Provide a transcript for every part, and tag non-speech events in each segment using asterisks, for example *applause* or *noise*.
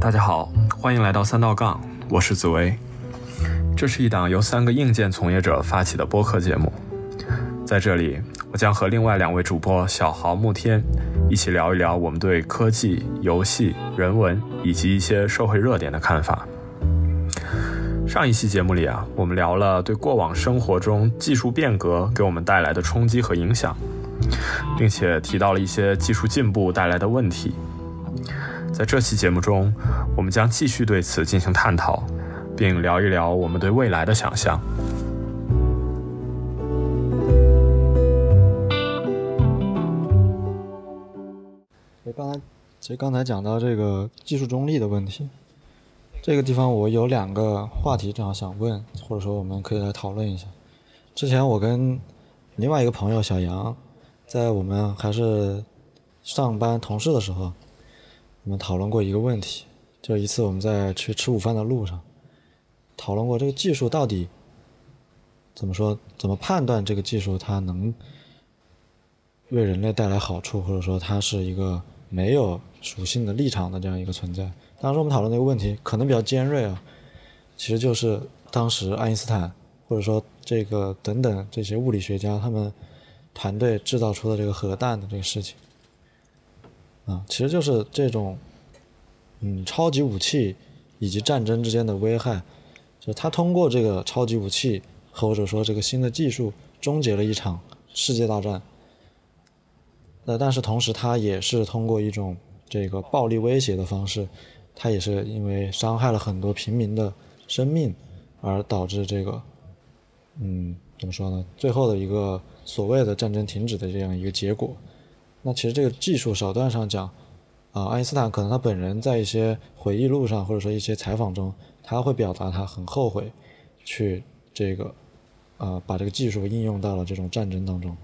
大家好，欢迎来到三道杠，我是紫薇。这是一档由三个硬件从业者发起的播客节目，在这里，我将和另外两位主播小豪、慕天一起聊一聊我们对科技、游戏、人文以及一些社会热点的看法。上一期节目里啊，我们聊了对过往生活中技术变革给我们带来的冲击和影响，并且提到了一些技术进步带来的问题。在这期节目中，我们将继续对此进行探讨，并聊一聊我们对未来的想象。其实刚才，其实刚才讲到这个技术中立的问题。这个地方我有两个话题正好想问，或者说我们可以来讨论一下。之前我跟另外一个朋友小杨，在我们还是上班同事的时候，我们讨论过一个问题，就一次我们在去吃午饭的路上，讨论过这个技术到底怎么说，怎么判断这个技术它能为人类带来好处，或者说它是一个没有属性的立场的这样一个存在。当时我们讨论那个问题可能比较尖锐啊，其实就是当时爱因斯坦或者说这个等等这些物理学家他们团队制造出的这个核弹的这个事情，啊，其实就是这种嗯超级武器以及战争之间的危害，就他通过这个超级武器或者说这个新的技术终结了一场世界大战，那但是同时他也是通过一种这个暴力威胁的方式。它也是因为伤害了很多平民的生命，而导致这个，嗯，怎么说呢？最后的一个所谓的战争停止的这样一个结果。那其实这个技术手段上讲，啊，爱因斯坦可能他本人在一些回忆录上或者说一些采访中，他会表达他很后悔，去这个，啊，把这个技术应用到了这种战争当中。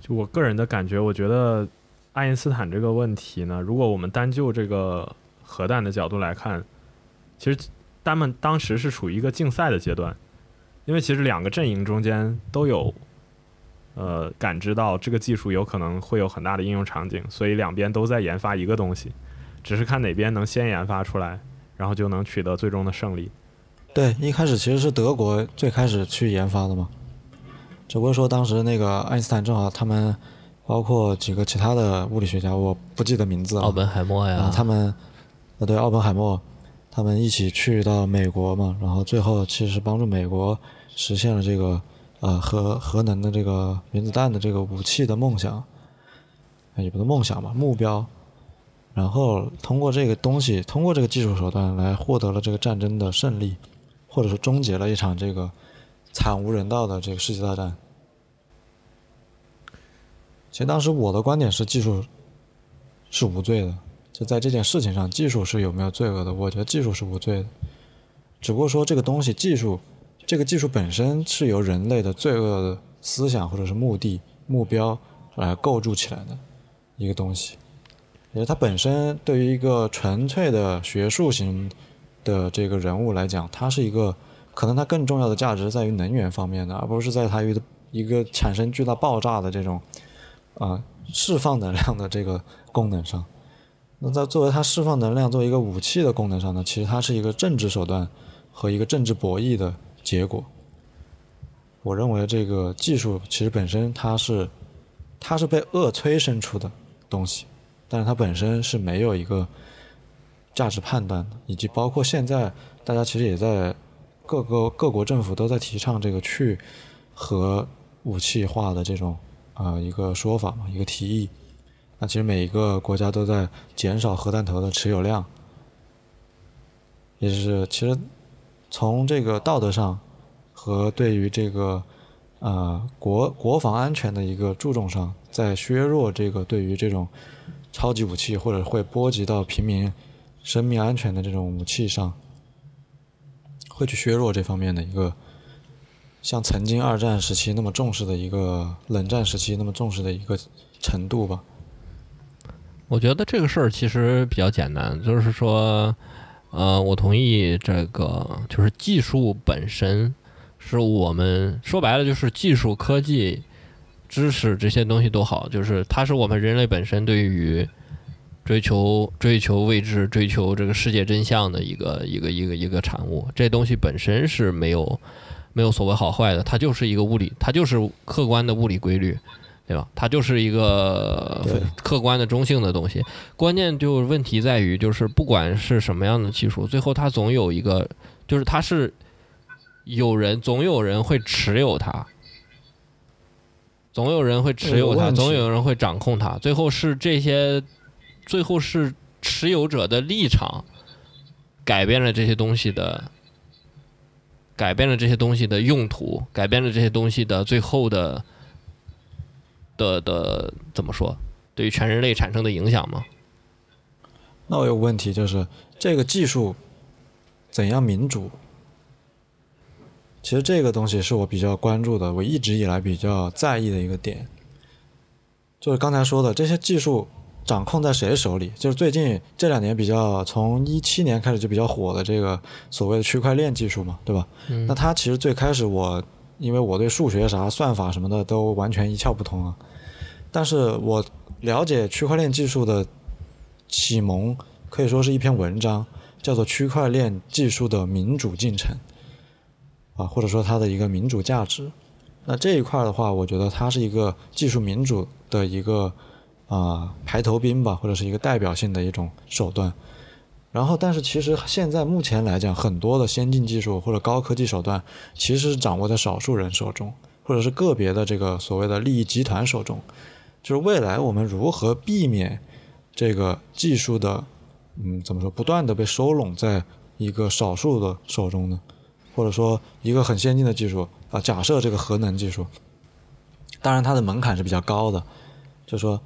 就我个人的感觉，我觉得。爱因斯坦这个问题呢，如果我们单就这个核弹的角度来看，其实他们当时是处于一个竞赛的阶段，因为其实两个阵营中间都有，呃，感知到这个技术有可能会有很大的应用场景，所以两边都在研发一个东西，只是看哪边能先研发出来，然后就能取得最终的胜利。对，一开始其实是德国最开始去研发的嘛，只不过说当时那个爱因斯坦正好他们。包括几个其他的物理学家，我不记得名字了。奥本海默呀，他们，呃，对，奥本海默，他们一起去到美国嘛，然后最后其实是帮助美国实现了这个，呃，核核能的这个原子弹的这个武器的梦想，也不是梦想吧，目标。然后通过这个东西，通过这个技术手段来获得了这个战争的胜利，或者说终结了一场这个惨无人道的这个世界大战。其实当时我的观点是，技术是无罪的。就在这件事情上，技术是有没有罪恶的？我觉得技术是无罪的。只不过说这个东西，技术这个技术本身是由人类的罪恶的思想或者是目的目标来构筑起来的一个东西。也是它本身对于一个纯粹的学术型的这个人物来讲，它是一个可能它更重要的价值在于能源方面的，而不是在它于一个产生巨大爆炸的这种。啊，释放能量的这个功能上，那在作为它释放能量作为一个武器的功能上呢，其实它是一个政治手段和一个政治博弈的结果。我认为这个技术其实本身它是它是被恶催生出的东西，但是它本身是没有一个价值判断的，以及包括现在大家其实也在各个各国政府都在提倡这个去核武器化的这种。啊，一个说法嘛，一个提议。那其实每一个国家都在减少核弹头的持有量，也是其实从这个道德上和对于这个呃国国防安全的一个注重上，在削弱这个对于这种超级武器或者会波及到平民生命安全的这种武器上，会去削弱这方面的一个。像曾经二战时期那么重视的一个冷战时期那么重视的一个程度吧。我觉得这个事儿其实比较简单，就是说，呃，我同意这个，就是技术本身是我们说白了就是技术、科技、知识这些东西都好，就是它是我们人类本身对于追求追求未知、追求这个世界真相的一个一个一个一个产物。这东西本身是没有没有所谓好坏的，它就是一个物理，它就是客观的物理规律，对吧？它就是一个客观的中性的东西。关键就是问题在于，就是不管是什么样的技术，最后它总有一个，就是它是有人总有人会持有它。总有人会持有它，总有人会掌控它。最后是这些，最后是持有者的立场改变了这些东西的，改变了这些东西的用途，改变了这些东西的最后的的的怎么说？对于全人类产生的影响吗？那我有个问题就是，这个技术怎样民主？其实这个东西是我比较关注的，我一直以来比较在意的一个点，就是刚才说的这些技术掌控在谁手里？就是最近这两年比较，从一七年开始就比较火的这个所谓的区块链技术嘛，对吧？嗯那它其实最开始我因为我对数学啥算法什么的都完全一窍不通啊，但是我了解区块链技术的启蒙可以说是一篇文章，叫做《区块链技术的民主进程》啊，或者说它的一个民主价值。那这一块的话，我觉得它是一个技术民主的一个啊、排头兵吧，或者是一个代表性的一种手段。然后，但是其实现在目前来讲，很多的先进技术或者高科技手段，其实是掌握在少数人手中，或者是个别的这个所谓的利益集团手中。就是未来我们如何避免这个技术的，嗯，怎么说，不断的被收拢在一个少数的手中呢？或者说一个很先进的技术啊，假设这个核能技术，当然它的门槛是比较高的，就说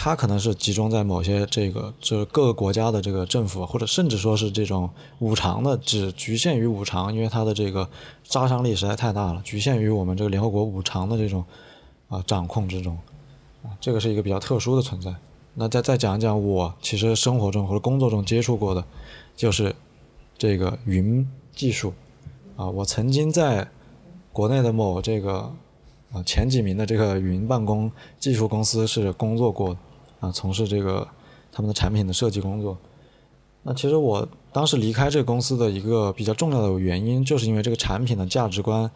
它可能是集中在某些这个就是各个国家的这个政府，或者甚至说是这种五常的，只局限于五常，因为它的这个杀伤力实在太大了，局限于我们这个联合国五常的这种啊掌控之中。啊，这个是一个比较特殊的存在。那再再讲一讲我其实生活中或者工作中接触过的，就是这个云技术啊。我曾经在国内的某这个啊前几名的这个云办公技术公司是工作过的啊，从事这个他们的产品的设计工作。那其实我当时离开这个公司的一个比较重要的原因，就是因为这个产品的价值观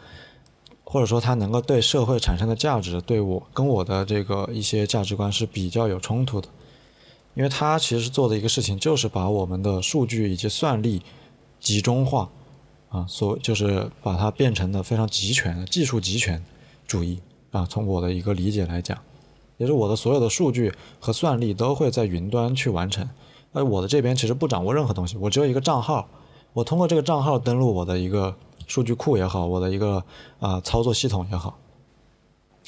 或者说它能够对社会产生的价值，对我跟我的这个一些价值观是比较有冲突的，因为它其实做的一个事情就是把我们的数据以及算力集中化，啊，所就是把它变成了非常集权的技术集权主义啊。从我的一个理解来讲，也是我的所有的数据和算力都会在云端去完成，而我的这边其实不掌握任何东西，我只有一个账号，我通过这个账号登录我的一个数据库也好，我的一个啊、操作系统也好，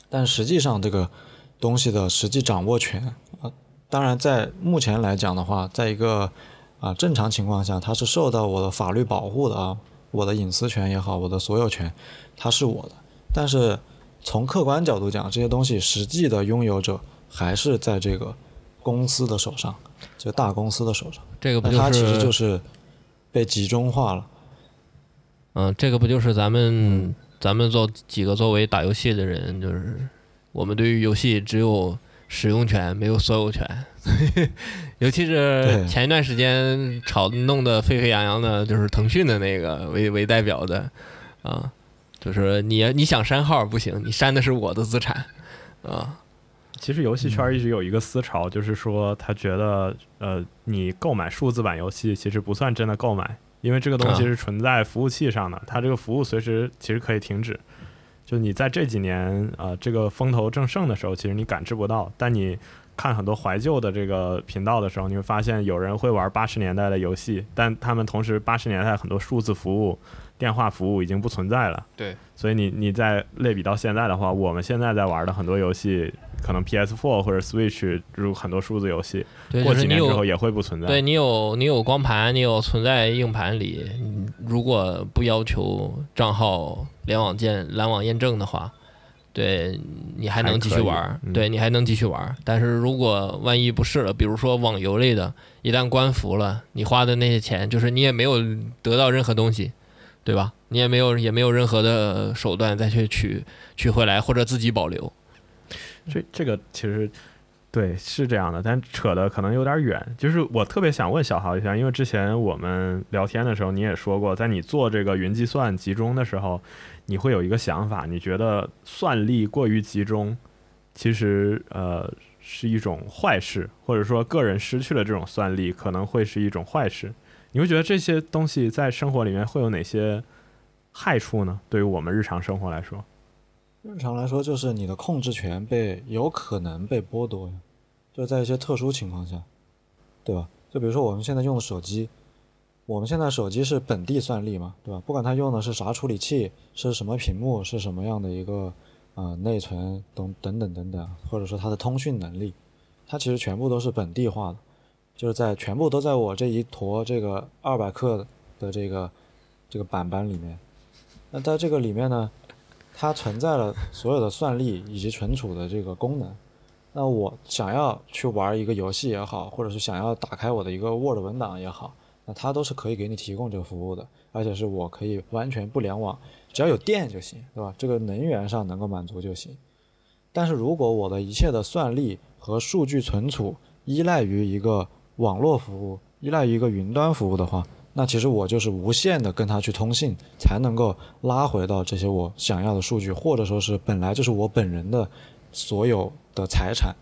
但实际上这个东西的实际掌握权啊，当然在目前来讲的话，在一个啊正常情况下，它是受到我的法律保护的啊，我的隐私权也好，我的所有权，它是我的。但是从客观角度讲，这些东西实际的拥有者还是在这个公司的手上，就大公司的手上。这个不是它其实就是被集中化了。嗯，这个不就是咱们咱们做几个作为打游戏的人，就是我们对于游戏只有使用权，没有所有权。*laughs* 尤其是前一段时间炒弄得沸沸扬扬的，就是腾讯的那个为为代表的啊，就是你你想删号不行，你删的是我的资产啊。其实游戏圈一直有一个思潮，就是说他觉得，呃，你购买数字版游戏其实不算真的购买，因为这个东西啊是存在服务器上的，它这个服务随时其实可以停止。就你在这几年啊、呃这个风头正盛的时候，其实你感知不到，但你看很多怀旧的这个频道的时候，你会发现有人会玩八十年代的游戏，但他们同时八十年代很多数字服务、电话服务已经不存在了。对，所以你你在类比到现在的话，我们现在在玩的很多游戏，可能 PS4 或者 Switch 入很多数字游戏，对，过几年之后也会不存在。对你有你有光盘，你有存在硬盘里，如果不要求账号联网键联网验证的话，对你还能继续玩对你还能继续玩。但是如果万一不是了，比如说网游类的，一旦关服了，你花的那些钱，就是你也没有得到任何东西，对吧？你也没有也没有任何的手段再去取取回来或者自己保留。这这个其实对，是这样的，但扯的可能有点远。就是我特别想问小豪一下，因为之前我们聊天的时候你也说过，在你做这个云计算集中的时候，你会有一个想法，你觉得算力过于集中，其实呃是一种坏事，或者说个人失去了这种算力可能会是一种坏事。你会觉得这些东西在生活里面会有哪些害处呢？对于我们日常生活来说？日常来说，就是你的控制权被有可能被剥夺呀，就是在一些特殊情况下，对吧？就比如说我们现在用的手机，我们现在手机是本地算力嘛，对吧？不管它用的是啥处理器，是什么屏幕，是什么样的一个呃内存等等等等等，或者说它的通讯能力，它其实全部都是本地化的，就是在全部都在我这一坨这个二百克的这个这个板板里面。那在这个里面呢？它存在了所有的算力以及存储的这个功能。那我想要去玩一个游戏也好，或者是想要打开我的一个 Word 文档也好，那它都是可以给你提供这个服务的，而且是我可以完全不联网，只要有电就行，对吧？这个能源上能够满足就行。但是如果我的一切的算力和数据存储依赖于一个网络服务，依赖于一个云端服务的话，那其实我就是无限的跟他去通信，才能够拉回到这些我想要的数据，或者说是本来就是我本人的所有的财产。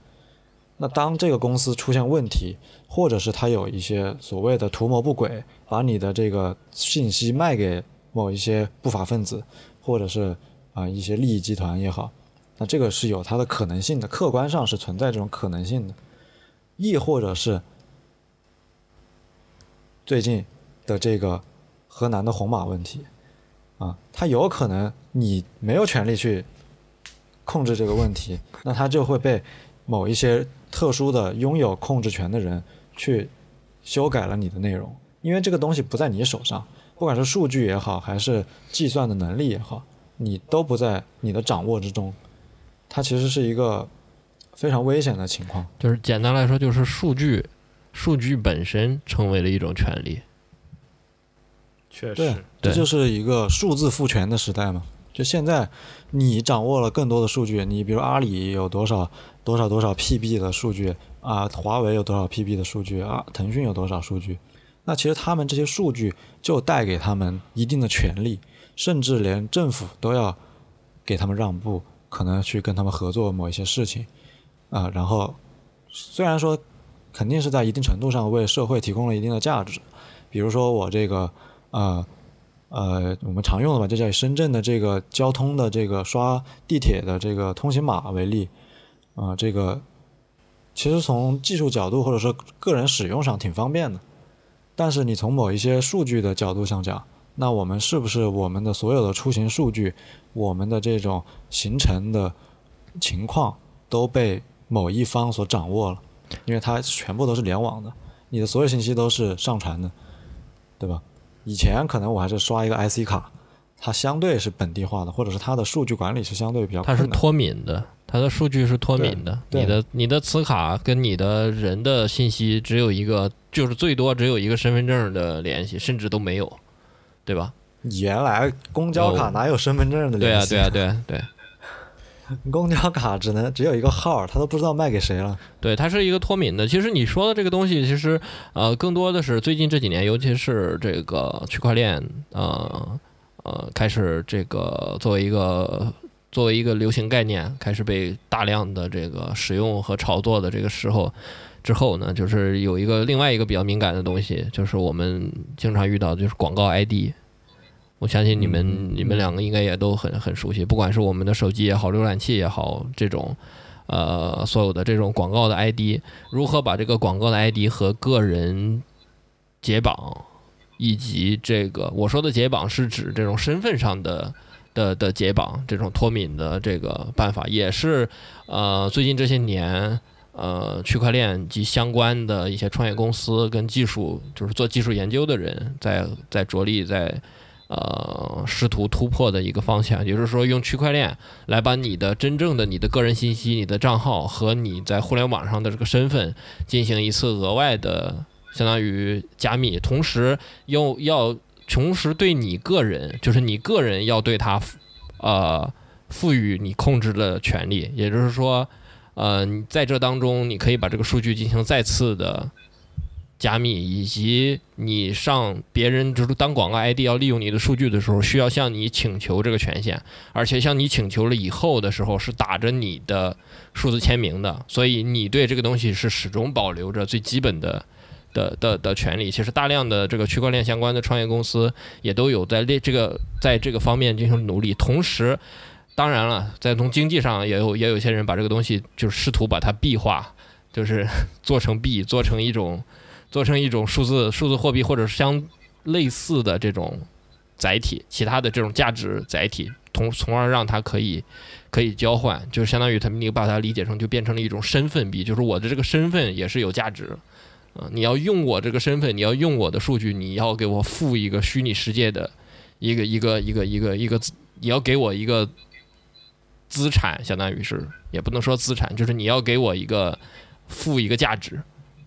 那当这个公司出现问题，或者是他有一些所谓的图谋不轨，把你的这个信息卖给某一些不法分子，或者是啊一些利益集团也好，那这个是有它的可能性的，客观上是存在这种可能性的。亦或者是最近。的这个河南的红马问题，啊，它有可能你没有权利去控制这个问题，那它就会被某一些特殊的拥有控制权的人去修改了你的内容，因为这个东西不在你手上，不管是数据也好，还是计算的能力也好，你都不在你的掌握之中，它其实是一个非常危险的情况。就是简单来说，就是数据，数据本身成为了一种权利。确实，这就是一个数字赋权的时代嘛。就现在，你掌握了更多的数据，你比如阿里有多少多少多少 PB 的数据啊，华为有多少 PB 的数据啊，腾讯有多少数据，那其实他们这些数据就带给他们一定的权利，甚至连政府都要给他们让步，可能去跟他们合作某一些事情啊。然后，虽然说肯定是在一定程度上为社会提供了一定的价值，比如说我这个。呃，呃，我们常用的吧，就叫深圳的这个交通的这个刷地铁的这个通行码为例，啊，这个其实从技术角度或者说个人使用上挺方便的，但是你从某一些数据的角度上讲，那我们是不是我们的所有的出行数据，我们的这种行程的情况都被某一方所掌握了？因为它全部都是联网的，你的所有信息都是上传的，对吧？以前可能我还是刷一个 IC 卡，它相对是本地化的，或者是它的数据管理是相对比较。它是脱敏的，它的数据是脱敏的。你的你的磁卡跟你的人的信息只有一个，就是最多只有一个身份证的联系，甚至都没有，对吧？原来公交卡哪有身份证的联系？对啊，对啊，对对。*laughs* 公交卡只能只有一个号，他都不知道卖给谁了。对，它是一个脱敏的。其实你说的这个东西，其实呃，更多的是最近这几年，尤其是这个区块链，呃呃，开始这个作为一个作为一个流行概念，开始被大量的这个使用和炒作的这个时候之后呢，就是有一个另外一个比较敏感的东西，就是我们经常遇到，就是广告 ID。我相信你们，你们两个应该也都很很熟悉，不管是我们的手机也好，浏览器也好，这种，呃，所有的这种广告的 ID，如何把这个广告的 ID 和个人解绑，以及这个我说的解绑是指这种身份上的的的解绑，这种脱敏的这个办法，也是呃最近这些年呃区块链及相关的一些创业公司跟技术，就是做技术研究的人在在着力在。呃，试图突破的一个方向，也就是说，用区块链来把你的真正的你的个人信息、你的账号和你在互联网上的这个身份进行一次额外的相当于加密，同时又要同时对你个人，就是你个人要对他呃赋予你控制的权利，也就是说，呃，在这当中你可以把这个数据进行再次的加密，以及你上别人就是当广告 ID 要利用你的数据的时候，需要向你请求这个权限，而且向你请求了以后的时候是打着你的数字签名的，所以你对这个东西是始终保留着最基本的。的的的权利，其实大量的这个区块链相关的创业公司也都有在列这个在这个方面进行努力。同时，当然了，在从经济上也有也有些人把这个东西就是试图把它币化，就是 *laughs* 做成币，做成一种做成一种数字数字货币或者相类似的这种载体，其他的这种价值载体，从从而让它可以可以交换，就是相当于他们你把它理解成就变成了一种身份币，就是我的这个身份也是有价值。啊，你要用我这个身份，你要用我的数据，你要给我付一个虚拟世界的一个一个一个一个一个，你要给我一个资产，相当于是也不能说资产，就是你要给我一个付一个价值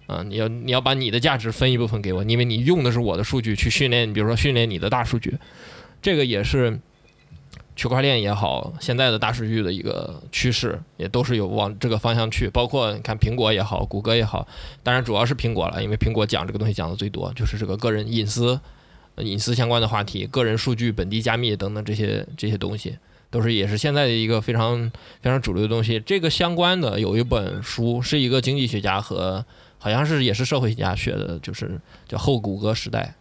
啊，你要你要把你的价值分一部分给我，因为你用的是我的数据去训练，比如说训练你的大数据，这个也是。区块链也好，现在的大数据的一个趋势也都是有往这个方向去，包括你看苹果也好，谷歌也好，当然主要是苹果了，因为苹果讲这个东西讲的最多，就是这个个人隐私、隐私相关的话题，个人数据本地加密等等这些这些东西，都是也是现在的一个非常非常主流的东西。这个相关的有一本书，是一个经济学家和好像是也是社会学家学的，就是叫后谷歌时代，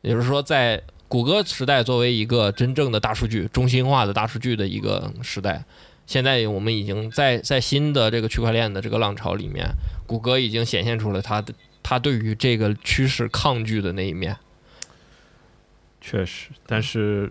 也就是说在。谷歌时代作为一个真正的大数据中心化的大数据的一个时代，现在我们已经在在新的这个区块链的这个浪潮里面，谷歌已经显现出了它的它对于这个趋势抗拒的那一面。确实，但是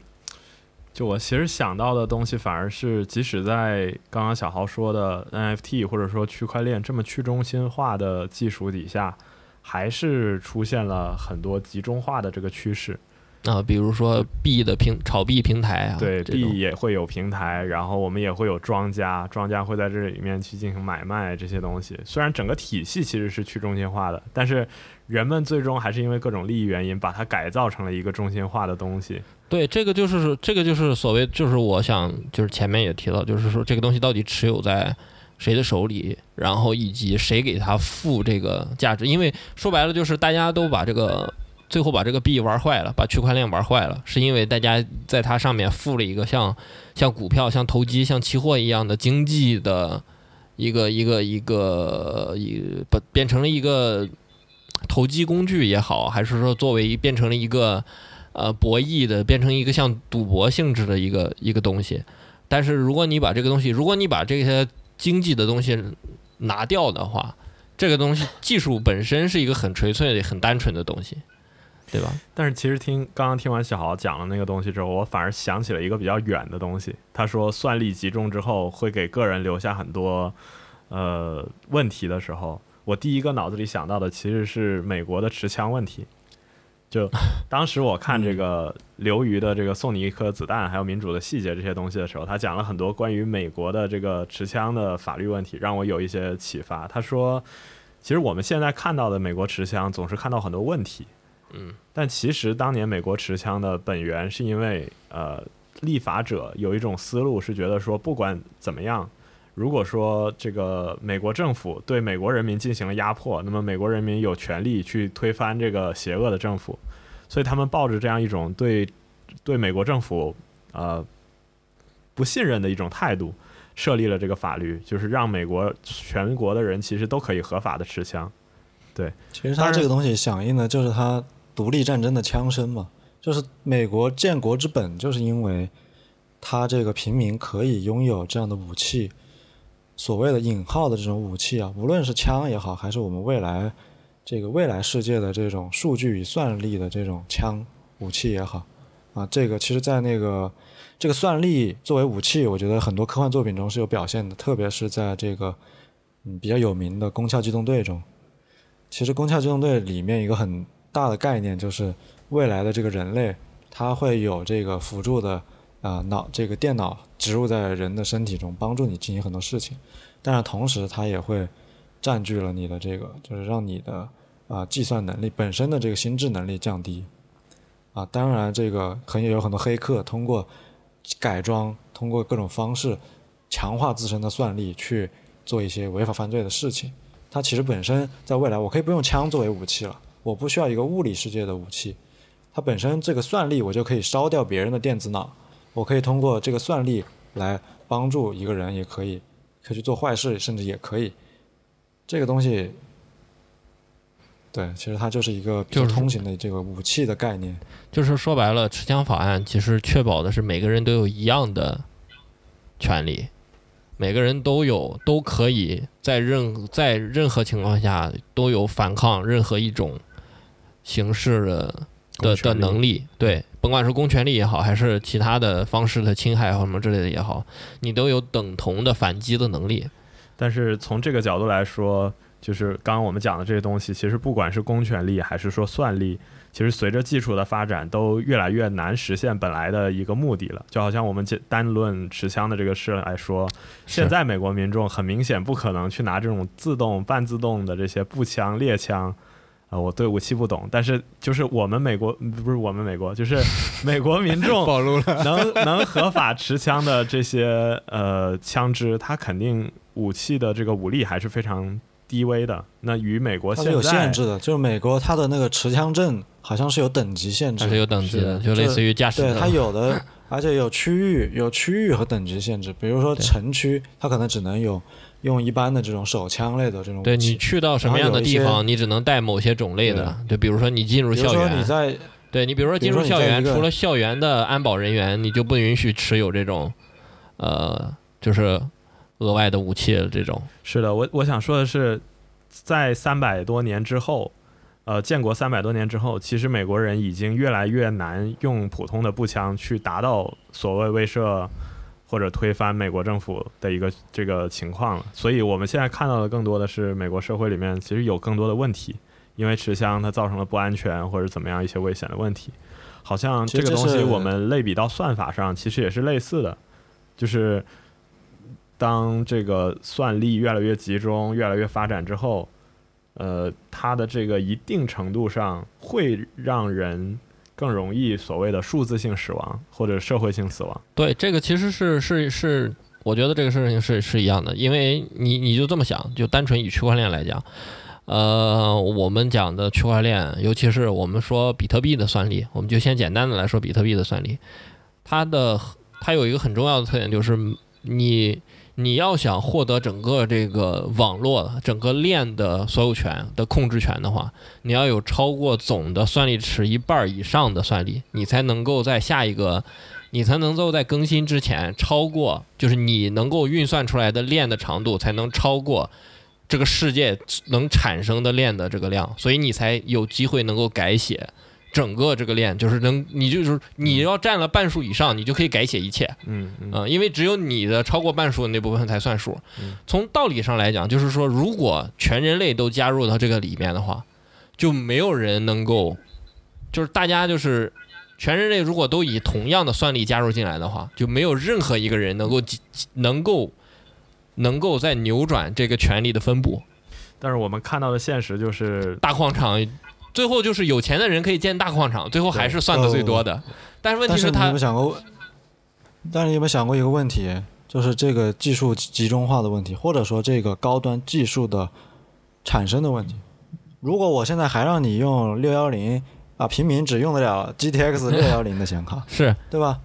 就我其实想到的东西，反而是即使在刚刚小豪说的 NFT 或者说区块链这么去中心化的技术底下，还是出现了很多集中化的这个趋势。啊，比如说币的平炒币平台啊，对，币也会有平台，然后我们也会有庄家，庄家会在这里面去进行买卖这些东西。虽然整个体系其实是去中心化的，但是人们最终还是因为各种利益原因，把它改造成了一个中心化的东西。对，这个就是这个就是所谓，就是我想就是前面也提到，就是说这个东西到底持有在谁的手里，然后以及谁给他付这个价值。因为说白了，就是大家都把这个。最后把这个币玩坏了，把区块链玩坏了，是因为大家在它上面付了一个像像股票、像投机、像期货一样的经济的一个一个一个一不变成了一个投机工具也好，还是说作为变成了一个呃博弈的，变成一个像赌博性质的一个一个东西。但是如果你把这个东西，如果你把这些经济的东西拿掉的话，这个东西技术本身是一个很纯粹、很单纯的东西。对吧？但是其实听刚刚听完小豪讲了那个东西之后，我反而想起了一个比较远的东西。他说，算力集中之后会给个人留下很多呃问题的时候，我第一个脑子里想到的其实是美国的持枪问题。就 *laughs* 当时我看这个刘瑜的这个送你一颗子弹，还有民主的细节这些东西的时候，他讲了很多关于美国的这个持枪的法律问题，让我有一些启发。他说，其实我们现在看到的美国持枪，总是看到很多问题。嗯，但其实当年美国持枪的本源是因为，呃，立法者有一种思路是觉得说，不管怎么样，如果说这个美国政府对美国人民进行了压迫，那么美国人民有权利去推翻这个邪恶的政府，所以他们抱着这样一种对对美国政府呃不信任的一种态度，设立了这个法律，就是让美国全国的人其实都可以合法的持枪。对，其实他这个东西响应的就是他。独立战争的枪声嘛，就是美国建国之本，就是因为他这个平民可以拥有这样的武器，所谓的引号的这种武器啊，无论是枪也好，还是我们未来这个未来世界的这种数据与算力的这种枪武器也好，啊，这个其实在那个这个算力作为武器，我觉得很多科幻作品中是有表现的，特别是在这个嗯比较有名的《攻壳机动队》中，其实《攻壳机动队》里面一个很。大的概念就是未来的这个人类，他会有这个辅助的啊脑这个电脑植入在人的身体中，帮助你进行很多事情。但是同时，它也会占据了你的这个，就是让你的啊计算能力本身的这个心智能力降低。啊，当然这个很有很多黑客通过改装，通过各种方式强化自身的算力，去做一些违法犯罪的事情。它其实本身在未来，我可以不用枪作为武器了，我不需要一个物理世界的武器，它本身这个算力我就可以烧掉别人的电子脑，我可以通过这个算力来帮助一个人，也可以可以去做坏事，甚至也可以。这个东西，对，其实它就是一个就是通行的这个武器的概念。就是说白了，持枪法案其实确保的是每个人都有一样的权利，每个人都有都可以在任在任何情况下都有反抗任何一种形式的的的能力。对，甭管是公权力也好，还是其他的方式的侵害或什么之类的也好，你都有等同的反击的能力。但是从这个角度来说，就是刚刚我们讲的这些东西，其实不管是公权力还是说算力，其实随着技术的发展，都越来越难实现本来的一个目的了。就好像我们简单论持枪的这个事来说，现在美国民众很明显不可能去拿这种自动、半自动的这些步枪、猎枪。啊、我对武器不懂，但是就是我们美国不是我们美国，就是 *laughs* 美国民众暴露了，能能合法持枪的这些呃枪支，它肯定武器的这个武力还是非常低微的。那与美国它是有限制的，就是美国它的那个持枪证好像是有等级限制它是，有等级的，就类似于驾驶对。它有的，*laughs* 而且有区域有区域和等级限制，比如说城区，它可能只能有用一般的这种手枪类的这种武器。对你去到什么样的地方，你只能带某些种类的。对，比如说你进入比如校园，说你在对你比如说进入校园，除了校园的安保人员，你就不允许持有这种，呃，就是额外的武器的这种。是的，我我想说的是，在三百多年之后，呃，建国三百多年之后，其实美国人已经越来越难用普通的步枪去达到所谓威慑或者推翻美国政府的一个这个情况了。所以我们现在看到的更多的是美国社会里面其实有更多的问题，因为持枪它造成了不安全或者怎么样一些危险的问题。好像这这个东西我们类比到算法上，其实也是类似的，就是当这个算力越来越集中、越来越发展之后，呃，它的这个一定程度上会让人更容易所谓的数字性死亡或者社会性死亡。对，这个其实是是是，我觉得这个事情是是一样的，因为你你就这么想，就单纯以区块链来讲，呃，我们讲的区块链，尤其是我们说比特币的算力，我们就先简单的来说比特币的算力，它的它有一个很重要的特点，就是你你要想获得整个这个网络、整个链的所有权的控制权的话，你要有超过总的算力池一半以上的算力，你才能够在下一个。你才能够在更新之前超过，就是你能够运算出来的链的长度才能超过这个世界能产生的链的这个量，所以你才有机会能够改写整个这个链，就是能你就是你要占了半数以上，你就可以改写一切，嗯嗯嗯、因为只有你的超过半数的那部分才算数嗯。从道理上来讲，就是说，如果全人类都加入到这个里面的话，就没有人能够，就是大家就是全人类如果都以同样的算力加入进来的话，就没有任何一个人能够能够能够在扭转这个权力的分布。但是我们看到的现实就是，大矿场最后就是有钱的人可以建大矿场，最后还是算的最多的。但是问题是他但是你有没有想过？但是你有没有想过一个问题，就是这个技术集中化的问题，或者说这个高端技术的产生的问题？如果我现在还让你用六幺零啊，平民只用得了 GTX *laughs* 六幺零的显卡，*laughs* 是对吧？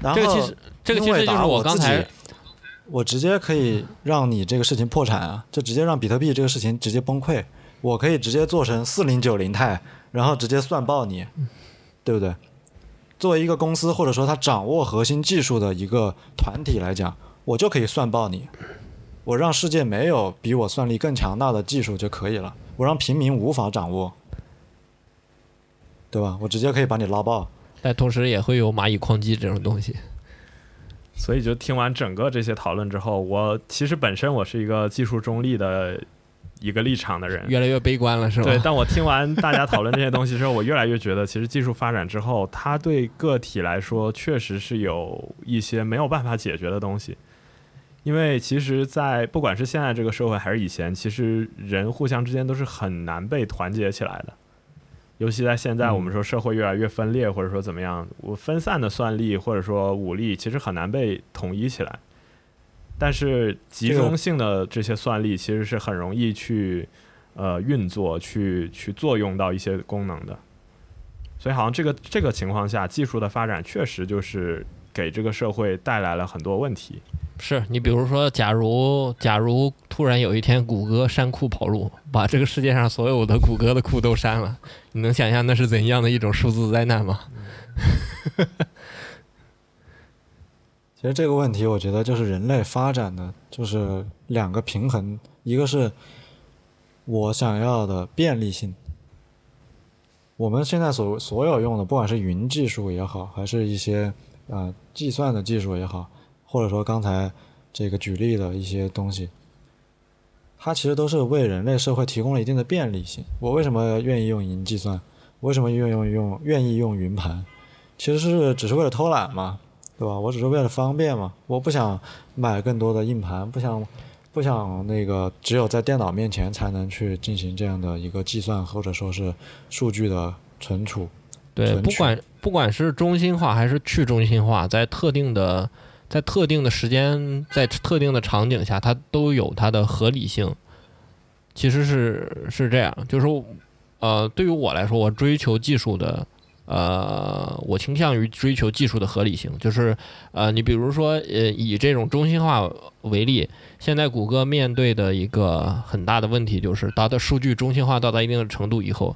然后这个其实这个其实就是我刚才我直接可以让你这个事情破产啊，就直接让比特币这个事情直接崩溃。我可以直接做成四零九零钛，然后直接算爆你，对不对？作为一个公司或者说他掌握核心技术的一个团体来讲，我就可以算爆你。我让世界没有比我算力更强大的技术就可以了，我让平民无法掌握，对吧？我直接可以把你拉爆。但同时也会有蚂蚁矿机这种东西。所以就听完整个这些讨论之后，我其实本身我是一个技术中立的一个立场的人，越来越悲观了，是吧？对，但我听完大家讨论这些东西之后，我越来越觉得，其实技术发展之后，它对个体来说确实是有一些没有办法解决的东西。因为其实，在不管是现在这个社会还是以前，其实人互相之间都是很难被团结起来的。尤其在现在，我们说社会越来越分裂，或者说怎么样，我分散的算力或者说武力，其实很难被统一起来。但是集中性的这些算力其实是很容易去呃运作、去去作用到一些功能的。所以好像这个这个情况下，技术的发展确实就是给这个社会带来了很多问题。是你比如说，假如假如突然有一天谷歌删库跑路，把这个世界上所有的谷歌的库都删了，你能想象那是怎样的一种数字灾难吗？*laughs* 其实这个问题，我觉得就是人类发展的就是两个平衡，一个是我想要的便利性。我们现在所所有用的，不管是云技术也好，还是一些呃计算的技术也好，或者说刚才这个举例的一些东西，它其实都是为人类社会提供了一定的便利性。我为什么愿意用云计算？为什么愿意用用愿意用云盘？其实是只是为了偷懒嘛。对吧？我只是为了方便嘛，我不想买更多的硬盘，不想不想那个只有在电脑面前才能去进行这样的一个计算或者说是数据的存储。对，不管不管是中心化还是去中心化，在特定的在特定的时间在特定的场景下，它都有它的合理性。其实是是这样，就是说呃，对于我来说，我追求技术的。呃，我倾向于追求技术的合理性，就是呃，你比如说呃，以这种中心化为例，现在谷歌面对的一个很大的问题就是，它的数据中心化到达一定的程度以后，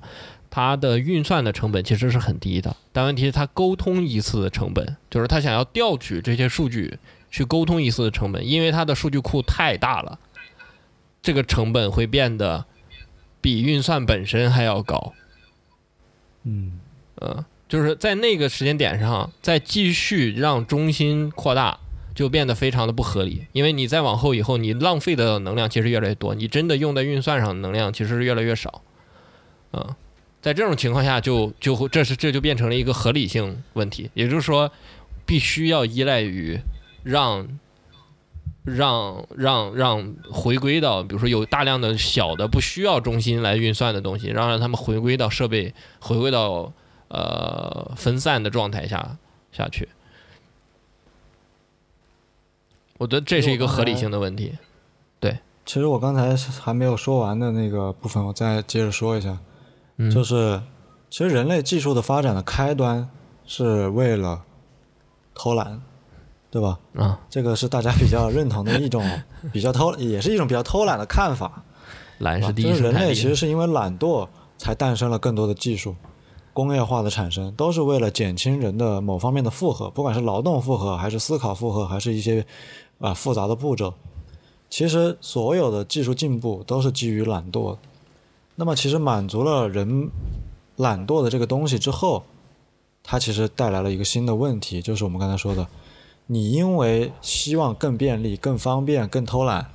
它的运算的成本其实是很低的，但问题是它沟通一次的成本，就是它想要调取这些数据去沟通一次的成本，因为它的数据库太大了，这个成本会变得比运算本身还要高，嗯。呃，就是在那个时间点上，再继续让中心扩大，就变得非常的不合理。因为你再往后以后，你浪费的能量其实越来越多，你真的用在运算上的能量其实是越来越少。嗯，在这种情况下，就就这是这就变成了一个合理性问题，也就是说，必须要依赖于让让让让回归到，比如说有大量的小的不需要中心来运算的东西，让让他们回归到设备，回归到。呃，分散的状态下下去，我觉得这是一个合理性的问题。对，其实我刚才还没有说完的那个部分，我再接着说一下，嗯就是其实人类技术的发展的开端是为了偷懒，对吧？啊，这个是大家比较认同的一种 *laughs* 比较偷，也是一种比较偷懒的看法。懒是第一就是人类其实是因为懒惰才诞生了更多的技术。工业化的产生都是为了减轻人的某方面的负荷，不管是劳动负荷，还是思考负荷，还是一些啊复杂的步骤。其实所有的技术进步都是基于懒惰。那么，其实满足了人懒惰的这个东西之后，它其实带来了一个新的问题，就是我们刚才说的，你因为希望更便利、更方便、更偷懒，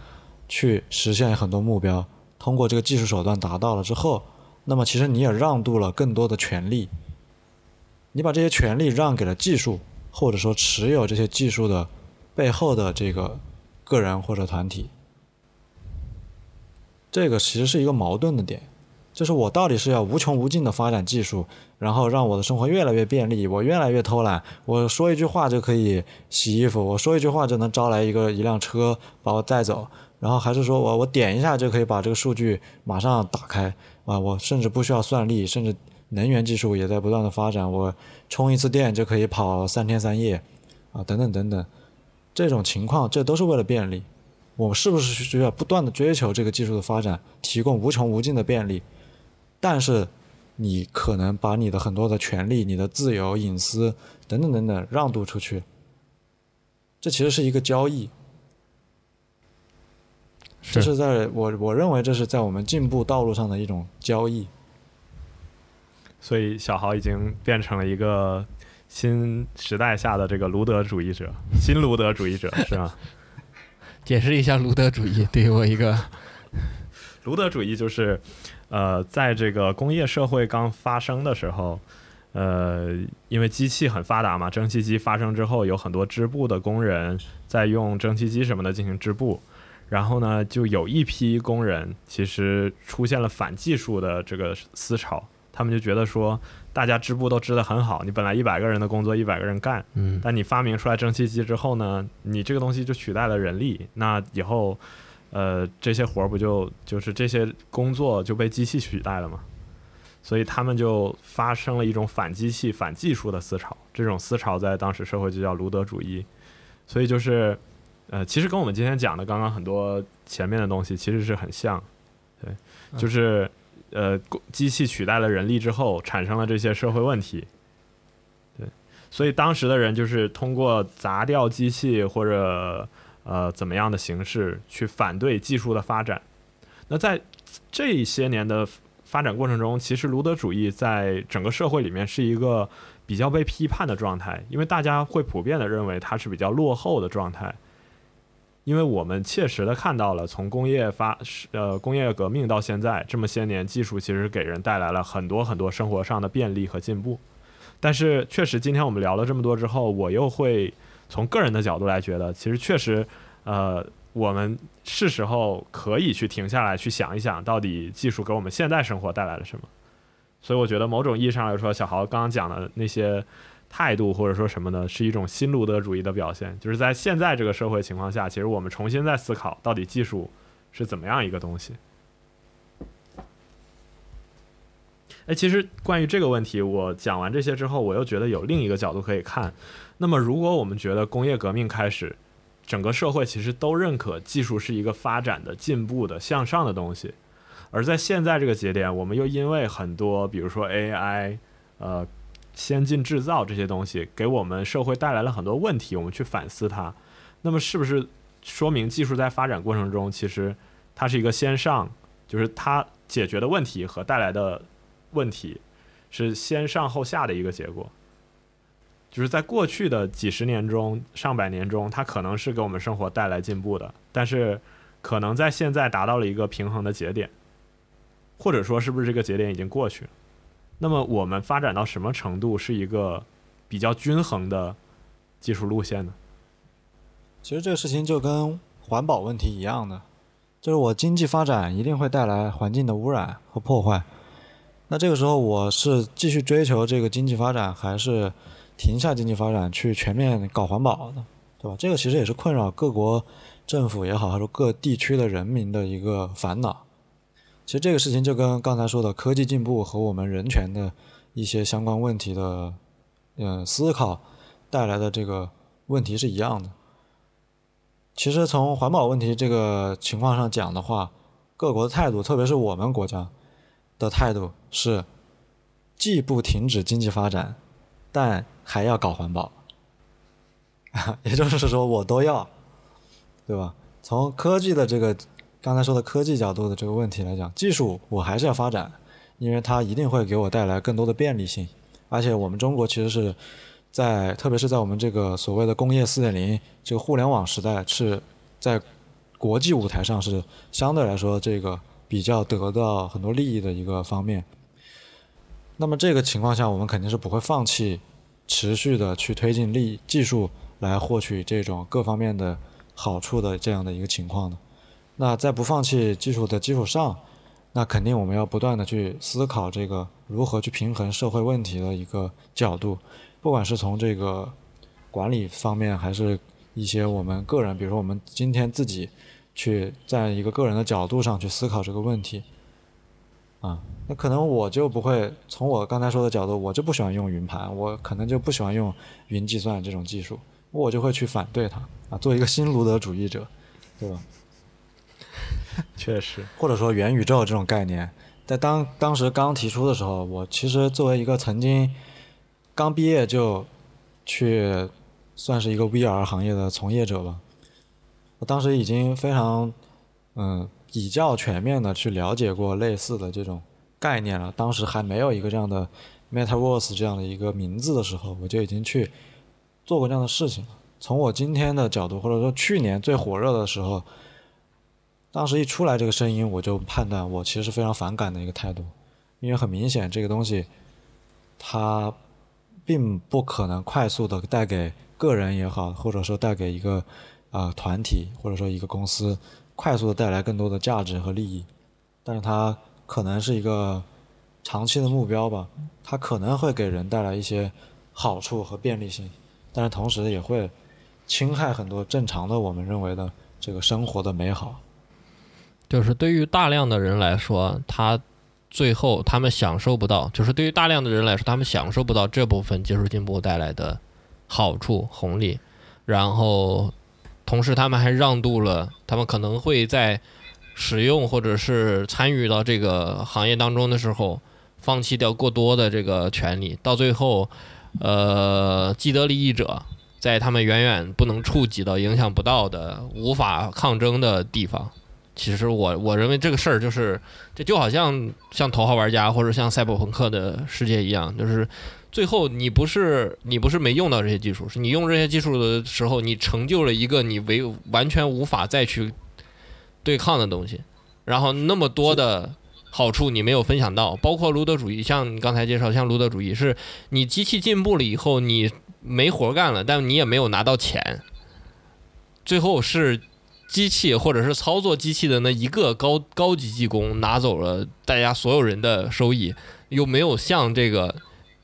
去实现很多目标，通过这个技术手段达到了之后。那么其实你也让渡了更多的权利，你把这些权利让给了技术，或者说持有这些技术的背后的这个个人或者团体，这个其实是一个矛盾的点，就是我到底是要无穷无尽的发展技术，然后让我的生活越来越便利，我越来越偷懒，我说一句话就可以洗衣服，我说一句话就能招来一个一辆车把我带走，然后还是说我我点一下就可以把这个数据马上打开。啊，我甚至不需要算力，甚至能源技术也在不断的发展。我充一次电就可以跑三天三夜，啊，等等等等，这种情况，这都是为了便利。我们是不是需要不断的追求这个技术的发展，提供无穷无尽的便利？但是，你可能把你的很多的权利、你的自由、隐私等等等等让渡出去，这其实是一个交易。这是在我我认为这是在我们进步道路上的一种交易，所以小豪已经变成了一个新时代下的这个卢德主义者，新卢德主义者是吗？*laughs* 解释一下卢德主义，对于我一个 *laughs* 卢德主义就是，呃，在这个工业社会刚发生的时候，呃，因为机器很发达嘛，蒸汽机发生之后，有很多织布的工人在用蒸汽机什么的进行织布。然后呢，就有一批工人其实出现了反技术的这个思潮，他们就觉得说，大家织布都织得很好，你本来一百个人的工作一百个人干，嗯但你发明出来蒸汽机之后呢，你这个东西就取代了人力，那以后，呃，这些活儿不就就是这些工作就被机器取代了吗？所以他们就发生了一种反机器、反技术的思潮，这种思潮在当时社会就叫卢德主义。所以就是，呃，其实跟我们今天讲的刚刚很多前面的东西其实是很像，对，就是呃，机器取代了人力之后，产生了这些社会问题。对，所以当时的人就是通过砸掉机器或者呃怎么样的形式去反对技术的发展。那在这些年的发展过程中，其实卢德主义在整个社会里面是一个比较被批判的状态，因为大家会普遍的认为它是比较落后的状态。因为我们切实的看到了，从工业发呃工业革命到现在这么些年，技术其实给人带来了很多很多生活上的便利和进步。但是确实，今天我们聊了这么多之后，我又会从个人的角度来觉得，其实确实，呃，我们是时候可以去停下来，去想一想，到底技术给我们现在生活带来了什么。所以我觉得，某种意义上来说，小豪刚刚讲的那些态度或者说什么呢，是一种新路德主义的表现，就是在现在这个社会情况下，其实我们重新在思考，到底技术是怎么样一个东西。哎，其实关于这个问题，我讲完这些之后，我又觉得有另一个角度可以看。那么，如果我们觉得工业革命开始，整个社会其实都认可技术是一个发展的、进步的、向上的东西，而在现在这个节点，我们又因为很多，比如说 AI，呃，先进制造这些东西，给我们社会带来了很多问题，我们去反思它。那么，是不是说明技术在发展过程中，其实它是一个先上，就是它解决的问题和带来的问题是先上后下的一个结果？就是在过去的几十年中、上百年中，它可能是给我们生活带来进步的，但是可能在现在达到了一个平衡的节点，或者说是不是这个节点已经过去了？那么我们发展到什么程度是一个比较均衡的技术路线呢？其实这个事情就跟环保问题一样的，就是我经济发展一定会带来环境的污染和破坏。那这个时候我是继续追求这个经济发展，还是停下经济发展去全面搞环保的，对吧？这个其实也是困扰各国政府也好，还是各地区的人民的一个烦恼。其实这个事情就跟刚才说的科技进步和我们人权的一些相关问题的，嗯，思考带来的这个问题是一样的。其实从环保问题这个情况上讲的话，各国的态度，特别是我们国家的态度是，既不停止经济发展，但还要搞环保。*laughs* 也就是说，我都要，对吧？从科技的这个刚才说的科技角度的这个问题来讲，技术我还是要发展，因为它一定会给我带来更多的便利性。而且我们中国其实是在，特别是在我们这个所谓的工业四点零这个互联网时代，是在国际舞台上是相对来说这个比较得到很多利益的一个方面。那么这个情况下，我们肯定是不会放弃持续的去推进利技术来获取这种各方面的好处的这样的一个情况的。那在不放弃技术的基础上，那肯定我们要不断的去思考这个如何去平衡社会问题的一个角度，不管是从这个管理方面，还是一些我们个人，比如说我们今天自己去在一个个人的角度上去思考这个问题，啊，那可能我就不会从我刚才说的角度，我就不喜欢用云盘，我可能就不喜欢用云计算这种技术，我就会去反对它啊，做一个新卢德主义者，对吧？确实，或者说元宇宙这种概念，在当当时刚提出的时候，我其实作为一个曾经刚毕业就去算是一个 VR 行业的从业者吧，我当时已经非常嗯比较全面的去了解过类似的这种概念了。当时还没有一个这样的 MetaVerse 这样的一个名字的时候，我就已经去做过这样的事情了。从我今天的角度，或者说去年最火热的时候。当时一出来这个声音，我就判断我其实是非常反感的一个态度，因为很明显这个东西，它并不可能快速的带给个人也好，或者说带给一个呃团体或者说一个公司快速的带来更多的价值和利益，但是它可能是一个长期的目标吧，它可能会给人带来一些好处和便利性，但是同时也会侵害很多正常的我们认为的这个生活的美好。就是对于大量的人来说，他最后他们享受不到，就是对于大量的人来说，他们享受不到这部分技术进步带来的好处红利，然后同时他们还让渡了，他们可能会在使用或者是参与到这个行业当中的时候，放弃掉过多的这个权利，到最后，呃，既得利益者在他们远远不能触及到、影响不到的、无法抗争的地方。其实我我认为这个事儿就是，这就好像像头号玩家或者像赛博朋克的世界一样，就是最后你不是你不是没用到这些技术，是你用这些技术的时候，你成就了一个你为完全无法再去对抗的东西，然后那么多的 *laughs* 好处你没有分享到，包括卢德主义，像你刚才介绍，像卢德主义是你机器进步了以后，你没活干了，但你也没有拿到钱，最后是。机器或者是操作机器的那一个高高级技工拿走了大家所有人的收益，又没有向这个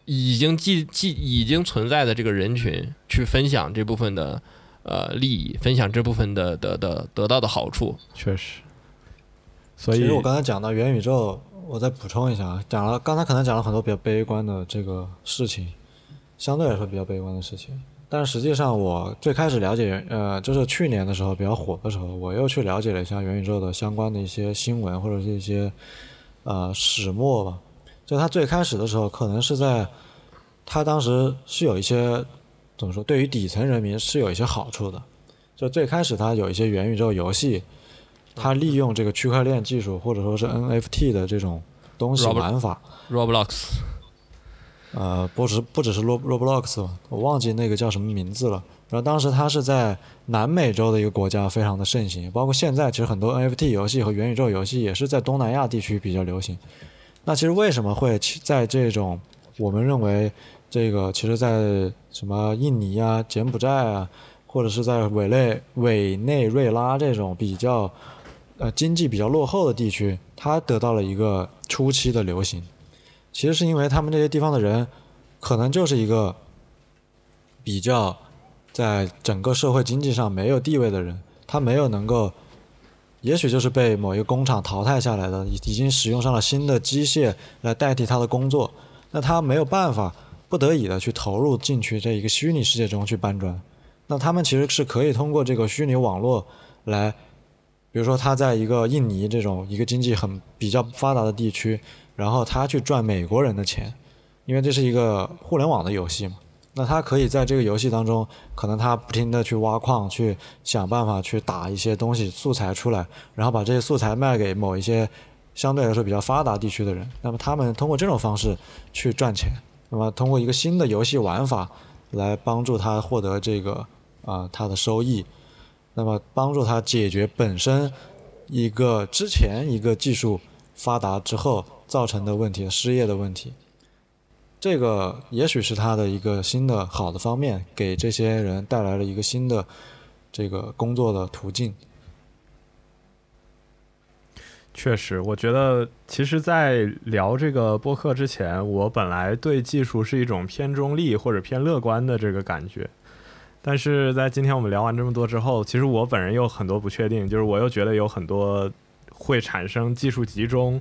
已经既既已经存在的这个人群去分享这部分的呃利益，分享这部分的的的得到的好处。确实，所以其实我刚才讲到元宇宙，我再补充一下啊，讲了刚才可能讲了很多比较悲观的这个事情，相对来说比较悲观的事情。但实际上，我最开始了解，呃，就是去年的时候比较火的时候，我又去了解了一下元宇宙的相关的一些新闻或者是一些呃始末吧。就它最开始的时候，可能是在它当时是有一些怎么说，对于底层人民是有一些好处的。就最开始它有一些元宇宙游戏，它利用这个区块链技术或者说是 NFT 的这种东西玩法。Roblox。呃，不只不只是 Rob Roblox 吧，我忘记那个叫什么名字了。然后当时它是在南美洲的一个国家非常的盛行，包括现在其实很多 NFT 游戏和元宇宙游戏也是在东南亚地区比较流行。那其实为什么会在这种我们认为这个其实，在什么印尼啊、柬埔寨啊，或者是在委内委内瑞拉这种比较呃经济比较落后的地区，它得到了一个初期的流行？其实是因为他们这些地方的人，可能就是一个比较在整个社会经济上没有地位的人，他没有能够，也许就是被某一个工厂淘汰下来的，已已经使用上了新的机械来代替他的工作，那他没有办法，不得已的去投入进去这一个虚拟世界中去搬砖，那他们其实是可以通过这个虚拟网络来，比如说他在一个印尼这种一个经济很比较发达的地区。然后他去赚美国人的钱，因为这是一个互联网的游戏嘛。那他可以在这个游戏当中，可能他不停的去挖矿，去想办法去打一些东西素材出来，然后把这些素材卖给某一些相对来说比较发达地区的人。那么他们通过这种方式去赚钱，那么通过一个新的游戏玩法来帮助他获得这个啊、他的收益，那么帮助他解决本身一个之前一个技术发达之后。造成的问题，失业的问题，这个也许是他的一个新的好的方面，给这些人带来了一个新的这个工作的途径。确实，我觉得其实，在聊这个播客之前，我本来对技术是一种偏中立或者偏乐观的这个感觉，但是在今天我们聊完这么多之后，其实我本人有很多不确定，就是我又觉得有很多会产生技术集中。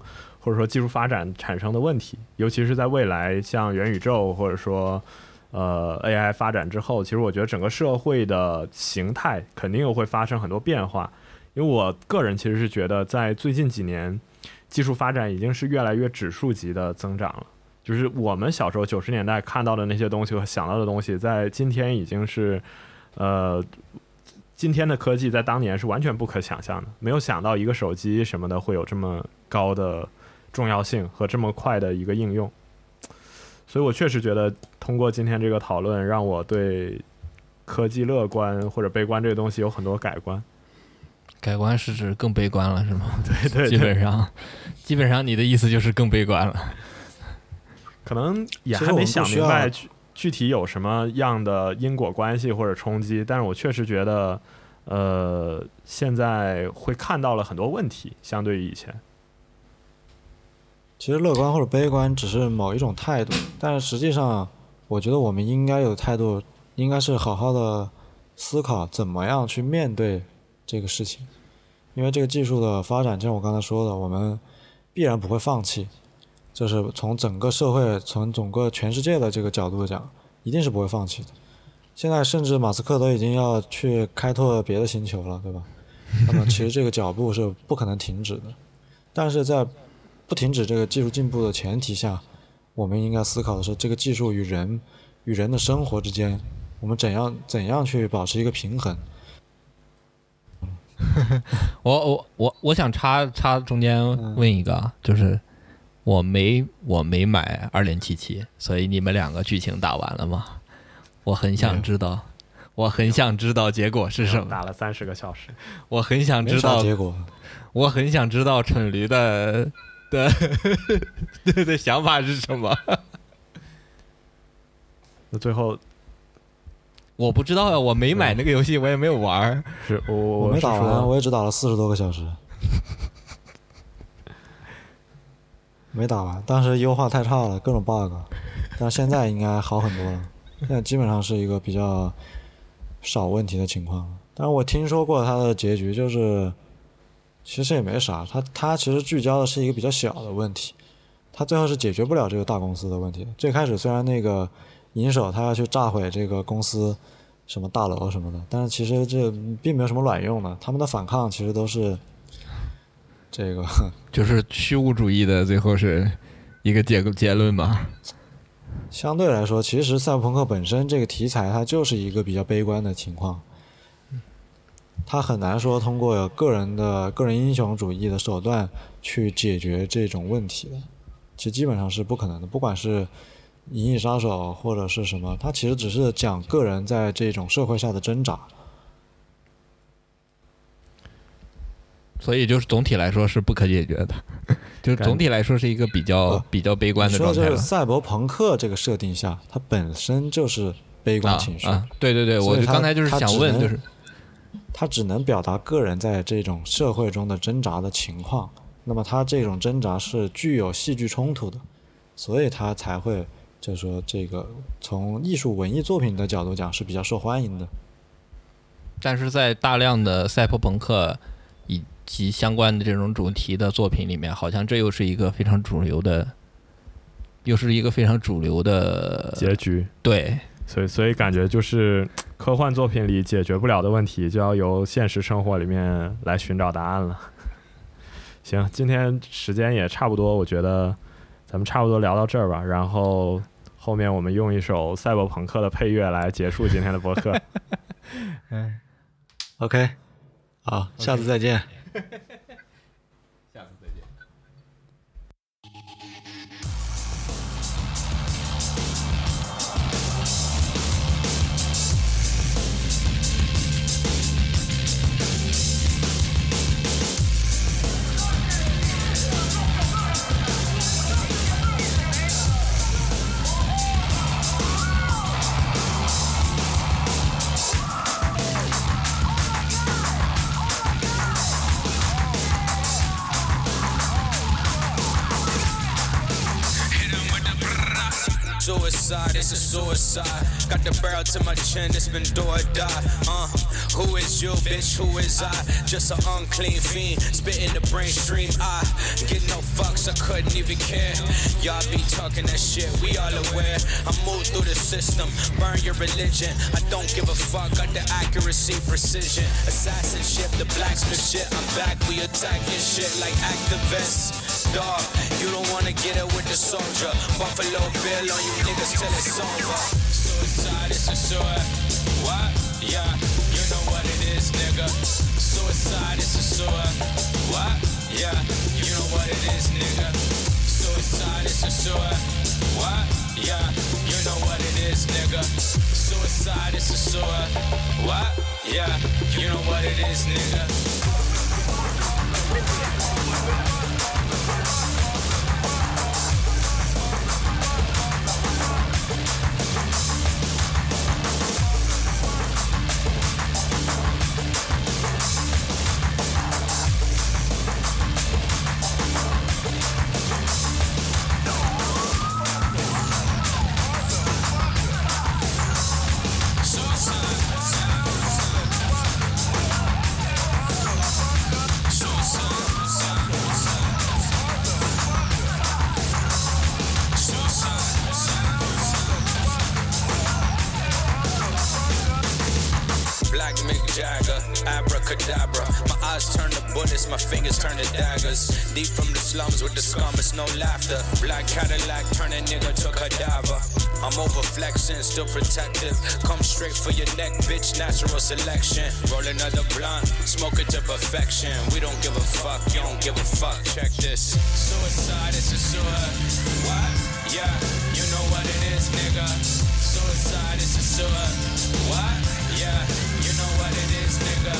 或者说技术发展产生的问题，尤其是在未来像元宇宙或者说呃 AI 发展之后，其实我觉得整个社会的形态肯定又会发生很多变化。因为我个人其实是觉得，在最近几年，技术发展已经是越来越指数级的增长了。就是我们小时候九十年代看到的那些东西和想到的东西，在今天已经是呃。今天的科技在当年是完全不可想象的，没有想到一个手机什么的会有这么高的重要性和这么快的一个应用，所以我确实觉得通过今天这个讨论，让我对科技乐观或者悲观这个东西有很多改观。改观是指更悲观了，是吗？*laughs* 对对,对，基本上，基本上你的意思就是更悲观了。可能也还没想明白具具体有什么样的因果关系或者冲击，但是我确实觉得，呃，现在会看到了很多问题，相对于以前。其实乐观或者悲观只是某一种态度，但是实际上，我觉得我们应该有态度应该是好好的思考怎么样去面对这个事情，因为这个技术的发展，就像我刚才说的，我们必然不会放弃，就是从整个社会、从整个全世界的这个角度讲，一定是不会放弃的。现在甚至马斯克都已经要去开拓别的星球了，对吧？那么其实这个脚步是不可能停止的，但是在不停止这个技术进步的前提下，我们应该思考的是这个技术与人与人的生活之间，我们怎样怎样去保持一个平衡。*laughs* 我我我我想插插中间问一个啊，就是我没我没买二零七七，所以你们两个剧情打完了吗？我很想知道，我很想知道结果是什么。打了三十个小时，我很想知道结果，我很想知道蠢驴的的 *laughs* 的的想法是什么。那最后我不知道呀，我没买那个游戏，我也没有玩儿。是我我我没打完，我也只打了四十多个小时，*laughs* 没打完。当时优化太差了，各种 bug，但现在应该好很多了，现在基本上是一个比较少问题的情况。但是我听说过它的结局，就是其实也没啥，他他其实聚焦的是一个比较小的问题，他最后是解决不了这个大公司的问题的。最开始虽然那个银手他要去炸毁这个公司什么大楼什么的，但是其实这并没有什么卵用的，他们的反抗其实都是这个 *laughs* 就是虚无主义的，最后是一个结结论吧。相对来说，其实赛博朋克本身这个题材它就是一个比较悲观的情况，它很难说通过个人的个人英雄主义的手段去解决这种问题的，其实基本上是不可能的。不管是《银翼杀手》或者是什么，他其实只是讲个人在这种社会下的挣扎。所以就是总体来说是不可解决的，*laughs* 就是总体来说是一个比较呃比较悲观的状态了。赛博朋克这个设定下，它本身就是悲观啊情绪。啊，对对对，我就刚才就是想问，就是他只能表达个人在这种社会中的挣扎的情况。那么他这种挣扎是具有戏剧冲突的，所以他才会就是说这个从艺术文艺作品的角度讲是比较受欢迎的。但是在大量的赛博朋克以及相关的这种主题的作品里面，好像这又是一个非常主流的，又是一个非常主流的结局，对所以所以感觉就是科幻作品里解决不了的问题，就要由现实生活里面来寻找答案了。*laughs* 行，今天时间也差不多，我觉得咱们差不多聊到这儿吧。然后后面我们用一首赛博朋克的配乐来结束今天的播客。嗯 *laughs* OK，好，下次再见。*laughs* it's a suicide. Got the barrel to my chin, it's been do or die. Uh, who is you, bitch? Who is I? Just an unclean fiend, spitting the brain stream. I get no fucks, I couldn't even care. Y'all be talking that shit, we all aware. I move through the system, burn your religion. I don't give a fuck, got the accuracy, precision. Assassin ship, the blacksmith shit. I'm back, we attack shit like activists. Dog, you don't wanna get it with the soldier. Buffalo Bill on you niggas till it's over. Suicide is a suicide. What? Yeah, you know what it is, nigga. Suicide is a suicide. What? Yeah, you know what it is, nigga. Suicide is a suicide. What? Yeah, you know what it is, nigga. Suicide is a suicide. What? Yeah, you know what it is, nigga. Bye. Selection. Roll another blunt, smoke it to perfection. We don't give a fuck, you don't give a fuck. Check this. Suicide is a sewer. What? Yeah, you know what it is, nigga. Suicide is a sewer. What? Yeah, you know what it is, nigga.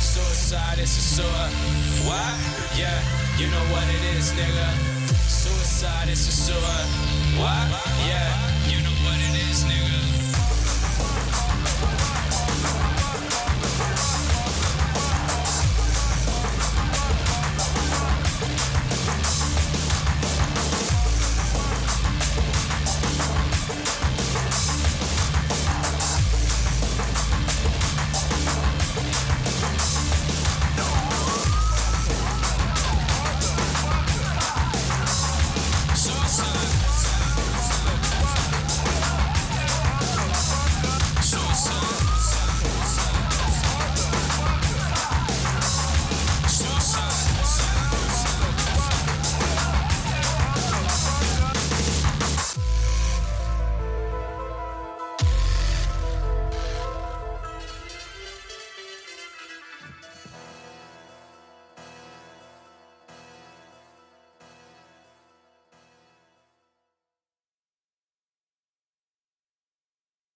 Suicide is a sewer. What? Yeah, you know what it is, nigga. Suicide is a sewer. What? Yeah, you know what it is, nigga.